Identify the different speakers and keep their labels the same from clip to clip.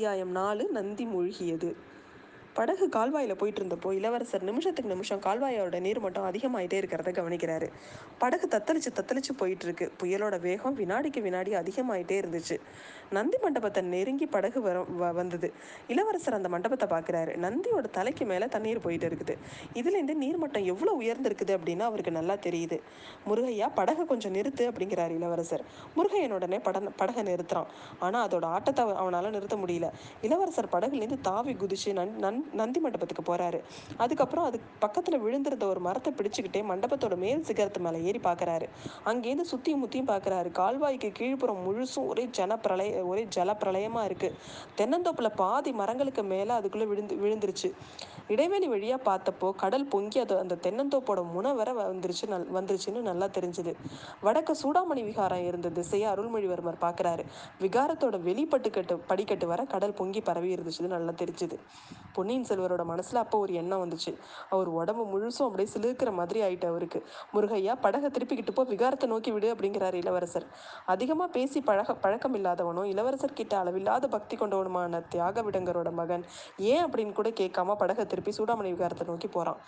Speaker 1: அத்தியாயம் நாலு நந்தி மூழ்கியது. படகு கால்வாயில் போயிட்டு இருந்தப்போ இளவரசர் நிமிஷத்துக்கு நிமிஷம் கால்வாயோட நீர் மட்டம் அதிகமாயிட்டே இருக்கிறத கவனிக்கிறாரு. படகு தத்தளிச்சு தத்தளிச்சு போயிட்டு இருக்கு புயலோட வேகம் வினாடிக்கு வினாடி அதிகமாயிட்டே இருந்துச்சு. நந்தி மண்டபத்தை நெருங்கி படகு வர வ- வந்தது. இளவரசர் அந்த மண்டபத்தை பார்க்குறாரு நந்தியோட தலைக்கு மேலே தண்ணீர் போயிட்டு இருக்குது. இதுலேருந்து நீர்மட்டம் எவ்வளோ உயர்ந்திருக்குது அப்படின்னு அவருக்கு நல்லா தெரியுது. முருகையா படகை கொஞ்சம் நிறுத்து அப்படிங்கிறார் இளவரசர். முருகையன் உடனே பட படகை நிறுத்துறான். ஆனால் அதோட ஆட்டத்தை அவனால் நிறுத்த முடியல. இளவரசர் படகுலேருந்து தாவி குதிச்சு நன் நன் நந்தி மண்டபத்துக்கு போறாரு. அதுக்கப்புறம் அது பக்கத்தில் விழுந்திருந்த ஒரு மரத்தை பிடிச்சுக்கிட்டே மண்டபத்தோட மேல் சிகரத்து மேலே ஏறி பார்க்கறாரு அங்கேருந்து சுற்றியும் முத்தியும் பார்க்குறாரு கால்வாய்க்கு கீழ்ப்புறம் முழுசும் ஒரே ஜன பிரளய ஒரே ஜல பிரளயமா இருக்கு. தென்னந்தோப்புல பாதி மரங்களுக்கு மேலே அதுக்குள்ளே விழுந்து விழுந்துருச்சு. இடைவெளி வழியாக பார்த்தப்போ கடல் பொங்கி அது அந்த தென்னந்தோப்போட முனை வர வந்துருச்சு நல் வந்துருச்சுன்னு நல்லா தெரிஞ்சுது. வடக்க சூடாமணி விகாரம் இருந்த திசையை அருள்மொழிவர்மர் பார்க்குறாரு விகாரத்தோட வெளிப்பட்டுக்கட்டு படிக்கட்டு வர கடல் பொங்கி பரவி இருந்துச்சுன்னு நல்லா தெரிஞ்சுது. பொன்னியின் செல்வரோட மனசில் அப்போ ஒரு எண்ணம் வந்துச்சு. அவர் உடம்பு முழுசும் அப்படியே சிலுக்கிற மாதிரி ஆயிட்டு அவருக்கு. முருகையா படகை திருப்பிக்கிட்டு போ விகாரத்தை நோக்கி விடு அப்படிங்கிறாரு இளவரசர். அதிகமாக பேசி பழக பழக்கம் இல்லாதவனும் இளவரசர் கிட்ட அளவில்லாத பக்தி கொண்டவனுமான தியாக விடங்கரோட மகன் ஏன் அப்படின்னு கூட கேட்காம படகை திருப்பி சூடாமணி விகாரத்தை நோக்கி போகிறான்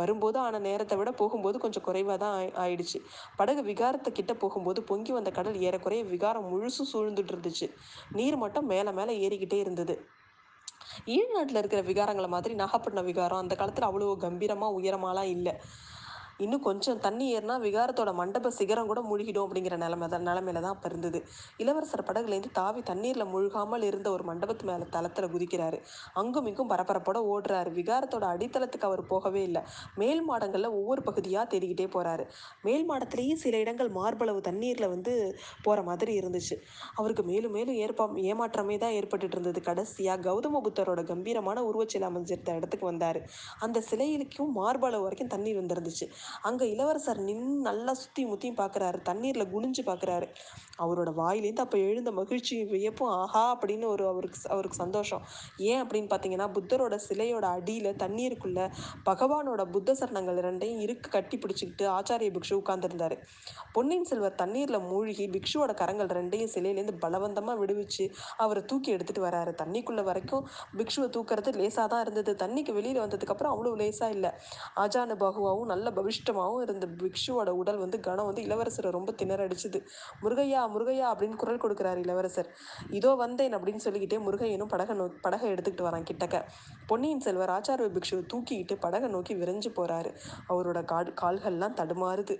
Speaker 1: வரும்போது ஆன நேரத்தை விட போகும்போது கொஞ்சம் குறைவாக தான் ஆயிடுச்சு. படகு விகாரத்தை கிட்ட போகும்போது பொங்கி வந்த கடல் ஏறக்குறைய விகாரம் முழுசும் சூழ்ந்துட்டு இருந்துச்சு. நீர் மட்டும் மேலே மேலே ஏறிக்கிட்டே இருந்தது. ஈழ்நாட்டில் இருக்கிற விகாரங்களை மாதிரி நாகப்பட்டினம் விகாரம் அந்த காலத்தில் அவ்வளோ கம்பீரமாக உயரமாலாம் இல்லை. இன்னும் கொஞ்சம் தண்ணி ஏறினா விகாரத்தோட மண்டப சிகரம் கூட மூழ்கிடும் அப்படிங்கிற நிலமை தான் நிலமையில தான் அப்போ இருந்தது. இளவரசர் படகுலேருந்து தாவி தண்ணீரில் முழுகாமல் இருந்த ஒரு மண்டபத்து மேலே தளத்தில் குதிக்கிறாரு. அங்கும் இங்கும் பரபரப்போட ஓடுறாரு. விகாரத்தோட அடித்தளத்துக்கு அவர் போகவே இல்லை. மேல் மாடங்களில் ஒவ்வொரு பகுதியாக தேடிக்கிட்டே போகிறாரு மேல் மாடத்துலேயே சில இடங்கள் மார்பளவு தண்ணீரில் வந்து போகிற மாதிரி இருந்துச்சு. அவருக்கு மேலும் மேலும் ஏற்பா ஏமாற்றமே தான் ஏற்பட்டுட்டு இருந்தது. கடைசியாக கௌதம புத்தரோட கம்பீரமான உருவச்சிலை அமைஞ்சிருந்த இடத்துக்கு வந்தார். அந்த சிலையிலுக்கும் மார்பளவு வரைக்கும் தண்ணீர் வந்துருந்துச்சு. அங்கே இளவரசர் நின்று நல்லா சுற்றி முத்தியும் பார்க்குறாரு தண்ணீரில் குனிஞ்சு பார்க்குறாரு அவரோட வாயிலேருந்து அப்போ எழுந்த மகிழ்ச்சி வியப்பும் ஆஹா அப்படின்னு ஒரு அவருக்கு அவருக்கு சந்தோஷம். ஏன் அப்படின்னு பார்த்தீங்கன்னா புத்தரோட சிலையோட அடியில் தண்ணீருக்குள்ள பகவானோட புத்த சரணங்கள் ரெண்டையும் இருக்கு கட்டி பிடிச்சிக்கிட்டு ஆச்சாரிய பிக்ஷு உட்கார்ந்திருந்தாரு. பொன்னியின் செல்வர் தண்ணீரில் மூழ்கி பிக்ஷுவோட கரங்கள் ரெண்டையும் சிலையிலேருந்து பலவந்தமாக விடுவிச்சு அவரை தூக்கி எடுத்துட்டு வராரு. தண்ணிக்குள்ள வரைக்கும் பிக்ஷுவை தூக்குறது லேசாக தான் இருந்தது. தண்ணிக்கு வெளியில் வந்ததுக்கப்புறம் அவ்வளோ லேசாக இல்லை. ஆஜானு பகுவாவும் நல்ல பவிஷ்டமாகவும் இருந்த பிக்ஷுவோட உடல் வந்து கணம் வந்து இளவரசரை ரொம்ப திணறடிச்சுது. முருகையா முருகையா அப்படின்னு குரல் கொடுக்குறாரு இளவரசர். இதோ வந்தேன் அப்படின்னு சொல்லிக்கிட்டே முருகையனும் படகை நோ படகை எடுத்துக்கிட்டு வரான் கிட்டக்க. பொன்னியின் செல்வர் ஆச்சாரிய பிக்ஷுவை தூக்கிக்கிட்டு படகை நோக்கி விரைஞ்சு போறாரு. அவரோட கால் கால்கள்லாம் தடுமாறுது.